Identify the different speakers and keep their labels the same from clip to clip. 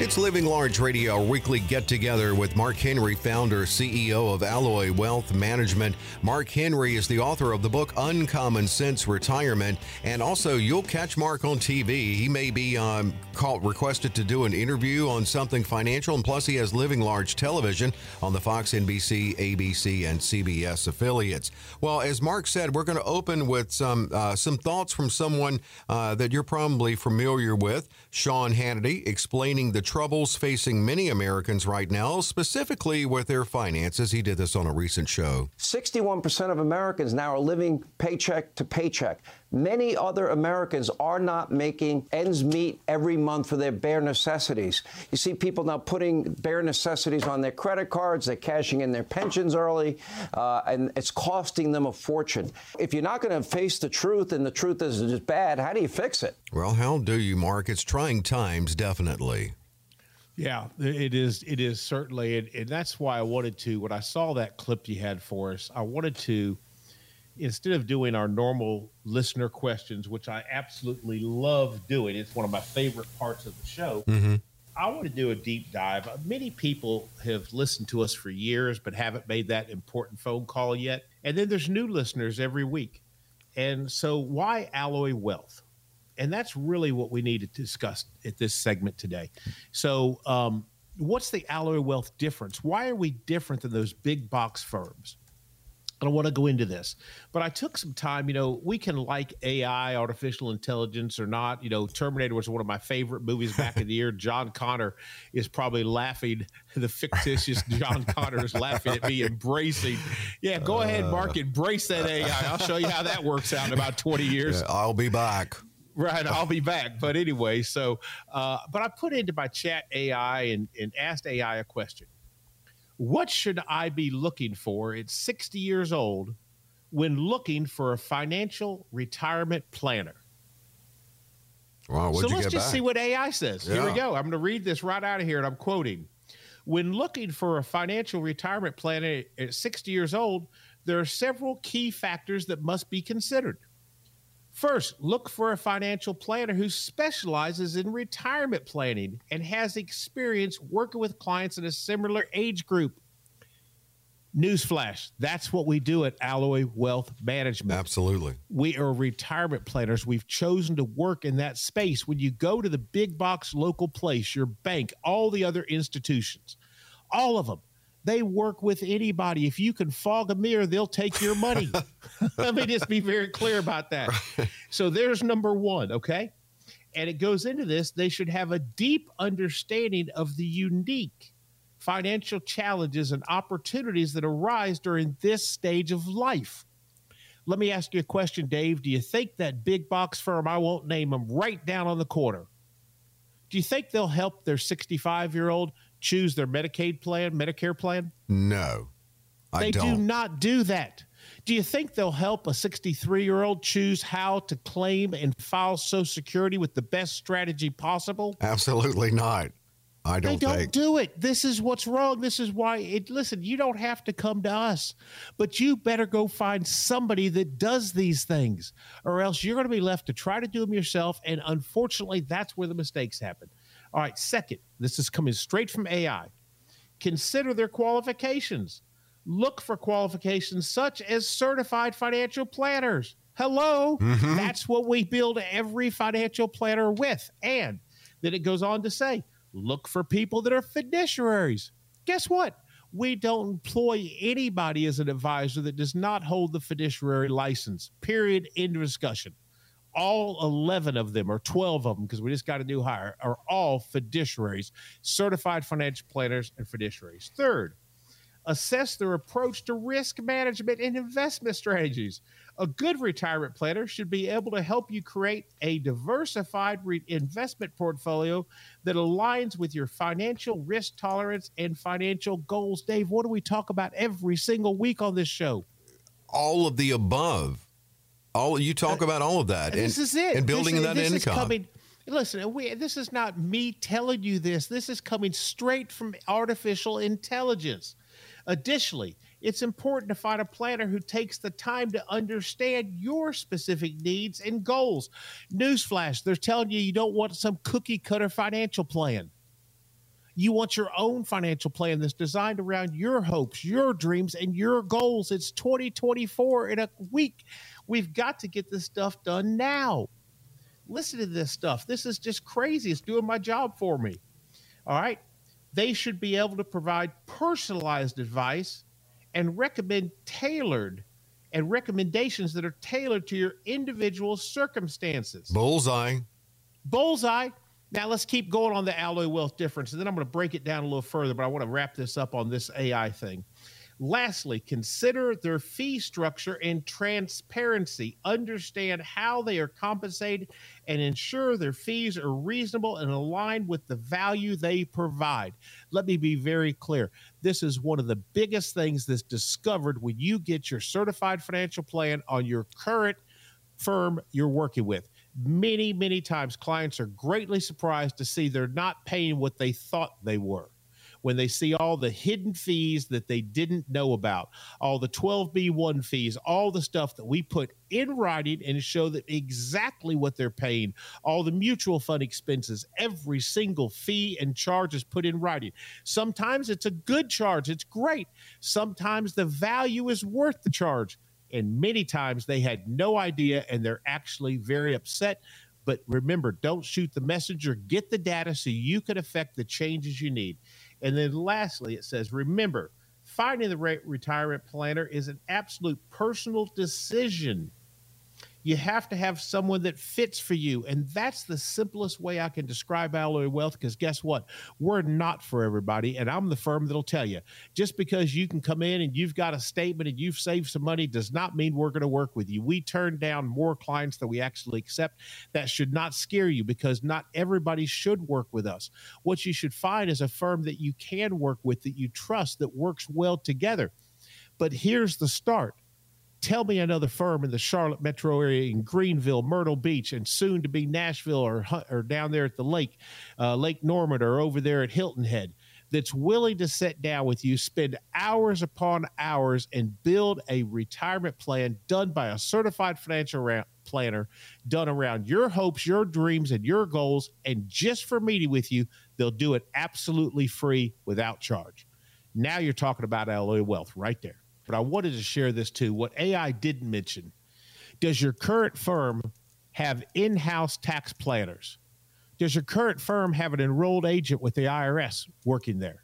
Speaker 1: It's Living Large Radio, a weekly get together with Mark Henry, founder, CEO of Alloy Wealth Management. Mark Henry is the author of the book Uncommon Sense Retirement, and also you'll catch Mark on TV. He may be um, called, requested to do an interview on something financial, and plus he has Living Large Television on the Fox, NBC, ABC, and CBS affiliates. Well, as Mark said, we're going to open with some uh, some thoughts from someone uh, that you're probably familiar with, Sean Hannity, explaining the troubles facing many Americans right now, specifically with their finances. He did this on a recent show.
Speaker 2: 61% of Americans now are living paycheck to paycheck. Many other Americans are not making ends meet every month for their bare necessities. You see people now putting bare necessities on their credit cards, they're cashing in their pensions early, uh, and it's costing them a fortune. If you're not going to face the truth and the truth is bad, how do you fix it?
Speaker 1: Well, how do you, Mark? It's trying times, definitely.
Speaker 3: Yeah, it is. It is certainly, and, and, that's why I wanted to. When I saw that clip you had for us, I wanted to, instead of doing our normal listener questions, which I absolutely love doing, it's one of my favorite parts of the show. Mm-hmm. I want to do a deep dive. Many people have listened to us for years, but haven't made that important phone call yet. And then there's new listeners every week. And so, why Alloy Wealth? And that's really what we need to discuss at this segment today. So, um, what's the alloy wealth difference? Why are we different than those big box firms? I don't want to go into this, but I took some time. You know, we can like AI, artificial intelligence, or not. You know, Terminator was one of my favorite movies back in the year. John Connor is probably laughing. The fictitious John Connor is laughing at me, embracing. Yeah, go ahead, Mark, embrace that AI. I'll show you how that works out in about 20 years.
Speaker 1: Yeah, I'll be back.
Speaker 3: Right, I'll be back. But anyway, so uh, but I put into my chat AI and, and asked AI a question. What should I be looking for at 60 years old when looking for a financial retirement planner?
Speaker 1: Wow,
Speaker 3: so let's just
Speaker 1: back?
Speaker 3: see what AI says. Yeah. Here we go. I'm going to read this right out of here, and I'm quoting. When looking for a financial retirement planner at 60 years old, there are several key factors that must be considered. First, look for a financial planner who specializes in retirement planning and has experience working with clients in a similar age group. Newsflash, that's what we do at Alloy Wealth Management.
Speaker 1: Absolutely.
Speaker 3: We are retirement planners. We've chosen to work in that space. When you go to the big box local place, your bank, all the other institutions, all of them, they work with anybody. If you can fog a mirror, they'll take your money. Let me just be very clear about that. Right. So there's number one, okay? And it goes into this, they should have a deep understanding of the unique financial challenges and opportunities that arise during this stage of life. Let me ask you a question, Dave. Do you think that big box firm, I won't name them, right down on the corner, do you think they'll help their 65 year old choose their Medicaid plan, Medicare plan?
Speaker 1: No,
Speaker 3: I they
Speaker 1: don't.
Speaker 3: do not do that. Do you think they'll help a 63 year old choose how to claim and file Social Security with the best strategy possible?
Speaker 1: Absolutely not. I don't.
Speaker 3: They don't
Speaker 1: think.
Speaker 3: do it. This is what's wrong. This is why. It, listen, you don't have to come to us, but you better go find somebody that does these things, or else you're going to be left to try to do them yourself. And unfortunately, that's where the mistakes happen. All right, second, this is coming straight from AI. Consider their qualifications. Look for qualifications such as certified financial planners. Hello, mm-hmm. that's what we build every financial planner with. And then it goes on to say, look for people that are fiduciaries. Guess what? We don't employ anybody as an advisor that does not hold the fiduciary license. Period. End of discussion all 11 of them or 12 of them because we just got a new hire are all fiduciaries certified financial planners and fiduciaries. Third assess their approach to risk management and investment strategies. A good retirement planner should be able to help you create a diversified re- investment portfolio that aligns with your financial risk tolerance and financial goals. Dave what do we talk about every single week on this show?
Speaker 1: All of the above all you talk uh, about all of that.
Speaker 3: And, this is it.
Speaker 1: And building
Speaker 3: this,
Speaker 1: that
Speaker 3: this
Speaker 1: income.
Speaker 3: Is coming, Listen, we, this is not me telling you this. This is coming straight from artificial intelligence. Additionally, it's important to find a planner who takes the time to understand your specific needs and goals. Newsflash, they're telling you you don't want some cookie cutter financial plan. You want your own financial plan that's designed around your hopes, your dreams, and your goals. It's 2024 in a week. We've got to get this stuff done now. Listen to this stuff. This is just crazy. It's doing my job for me. All right. They should be able to provide personalized advice and recommend tailored and recommendations that are tailored to your individual circumstances.
Speaker 1: Bullseye.
Speaker 3: Bullseye. Now let's keep going on the alloy wealth difference, and then I'm going to break it down a little further. But I want to wrap this up on this AI thing. Lastly, consider their fee structure and transparency. Understand how they are compensated and ensure their fees are reasonable and aligned with the value they provide. Let me be very clear. This is one of the biggest things that's discovered when you get your certified financial plan on your current firm you're working with. Many, many times clients are greatly surprised to see they're not paying what they thought they were when they see all the hidden fees that they didn't know about, all the 12B1 fees, all the stuff that we put in writing and show them exactly what they're paying, all the mutual fund expenses, every single fee and charge is put in writing. Sometimes it's a good charge, it's great. Sometimes the value is worth the charge. And many times they had no idea and they're actually very upset. But remember, don't shoot the messenger, get the data so you can affect the changes you need. And then lastly, it says, remember, finding the right retirement planner is an absolute personal decision you have to have someone that fits for you. And that's the simplest way I can describe Alloy Wealth because guess what? We're not for everybody. And I'm the firm that'll tell you just because you can come in and you've got a statement and you've saved some money does not mean we're going to work with you. We turn down more clients than we actually accept. That should not scare you because not everybody should work with us. What you should find is a firm that you can work with, that you trust, that works well together. But here's the start tell me another firm in the Charlotte metro area, in Greenville, Myrtle Beach, and soon to be Nashville or, or down there at the lake, uh, Lake Norman, or over there at Hilton Head that's willing to sit down with you, spend hours upon hours, and build a retirement plan done by a certified financial planner, done around your hopes, your dreams, and your goals. And just for meeting with you, they'll do it absolutely free without charge. Now you're talking about alloy wealth right there but I wanted to share this too. What AI didn't mention does your current firm have in house tax planners? Does your current firm have an enrolled agent with the IRS working there?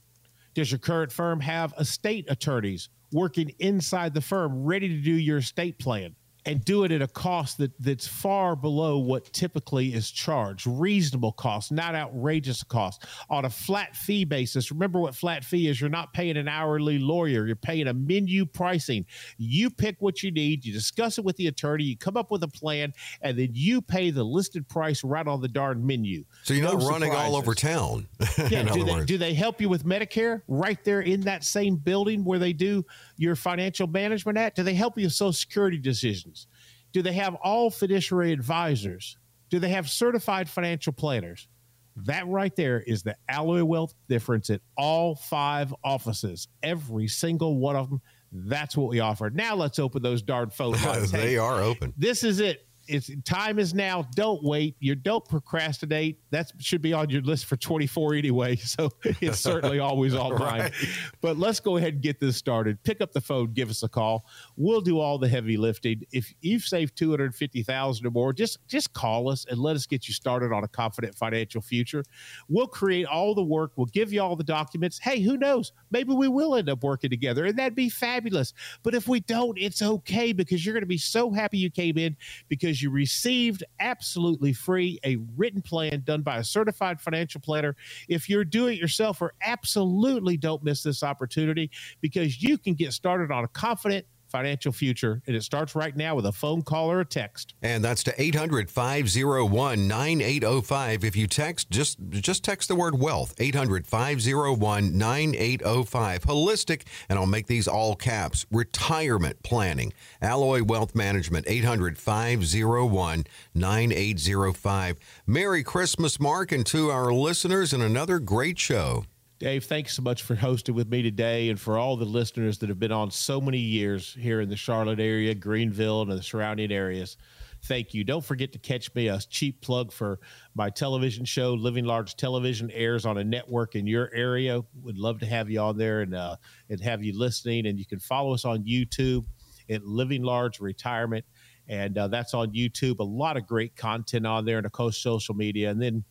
Speaker 3: Does your current firm have estate attorneys working inside the firm ready to do your estate plan? And do it at a cost that that's far below what typically is charged. Reasonable cost not outrageous cost. On a flat fee basis remember what flat fee is? You're not paying an hourly lawyer. You're paying a menu pricing. You pick what you need you discuss it with the attorney you come up with a plan and then you pay the listed price right on the darn menu.
Speaker 1: So you're no not running surprises. all over town
Speaker 3: yeah do they, do they help you with medicare right there in that same building where they do your financial management at do they help you with social security decisions do they have all fiduciary advisors? Do they have certified financial planners? That right there is the alloy wealth difference at all five offices. Every single one of them. That's what we offer. Now let's open those darn phone lines.
Speaker 1: they hey, are open.
Speaker 3: This is it it's time is now. Don't wait. You don't procrastinate. That should be on your list for 24 anyway. So it's certainly always on. Right. But let's go ahead and get this started. Pick up the phone, give us a call. We'll do all the heavy lifting. If you've saved 250,000 or more, just just call us and let us get you started on a confident financial future. We'll create all the work. We'll give you all the documents. Hey, who knows? Maybe we will end up working together and that'd be fabulous. But if we don't, it's okay because you're going to be so happy you came in because you received absolutely free a written plan done by a certified financial planner. If you're do it yourself, or absolutely don't miss this opportunity because you can get started on a confident financial future. And it starts right now with a phone call or a text.
Speaker 1: And that's to 800 501 9805. If you text, just, just text the word wealth, 800 501 9805. Holistic, and I'll make these all caps retirement planning. Alloy Wealth Management, 800 501 9805. Merry Christmas, Mark, and to our listeners, and another great show.
Speaker 3: Dave, thanks so much for hosting with me today and for all the listeners that have been on so many years here in the Charlotte area, Greenville, and the surrounding areas. Thank you. Don't forget to catch me a cheap plug for my television show. Living Large Television airs on a network in your area. Would love to have you on there and uh, and have you listening. And you can follow us on YouTube at Living Large Retirement, and uh, that's on YouTube. A lot of great content on there, and of course social media. And then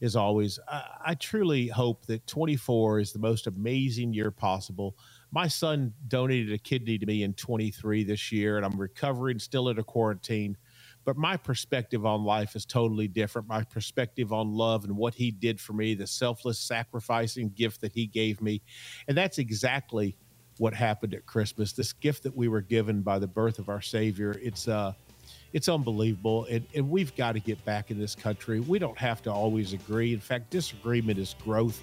Speaker 3: as always, I, I, truly hope that 24 is the most amazing year possible. My son donated a kidney to me in 23 this year, and I'm recovering, still in a quarantine. But my perspective on life is totally different. My perspective on love and what he did for me, the selfless, sacrificing gift that he gave me. And that's exactly what happened at Christmas. This gift that we were given by the birth of our Savior. It's, uh, it's unbelievable. And, and we've got to get back in this country. We don't have to always agree. In fact, disagreement is growth,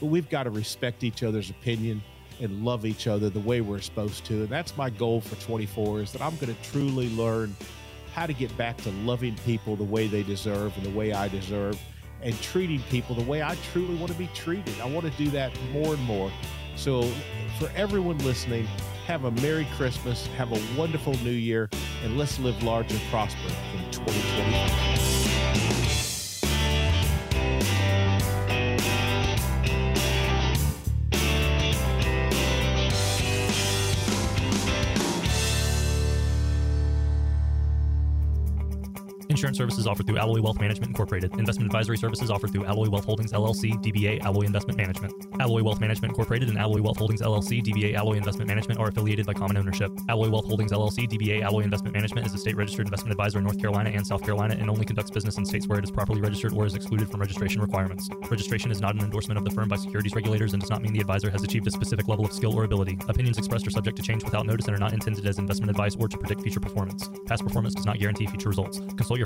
Speaker 3: but we've got to respect each other's opinion and love each other the way we're supposed to. And that's my goal for 24 is that I'm going to truly learn how to get back to loving people the way they deserve and the way I deserve and treating people the way I truly want to be treated. I want to do that more and more. So, for everyone listening, have a Merry Christmas, have a wonderful New Year, and let's live large and prosper in 2020.
Speaker 4: Insurance services offered through Alloy Wealth Management Incorporated. Investment advisory services offered through Alloy Wealth Holdings LLC, DBA Alloy Investment Management. Alloy Wealth Management Incorporated and Alloy Wealth Holdings LLC, DBA Alloy Investment Management are affiliated by common ownership. Alloy Wealth Holdings LLC, DBA Alloy Investment Management is a state registered investment advisor in North Carolina and South Carolina and only conducts business in states where it is properly registered or is excluded from registration requirements. Registration is not an endorsement of the firm by securities regulators and does not mean the advisor has achieved a specific level of skill or ability. Opinions expressed are subject to change without notice and are not intended as investment advice or to predict future performance. Past performance does not guarantee future results. Consult your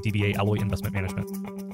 Speaker 4: DBA Alloy Investment Management.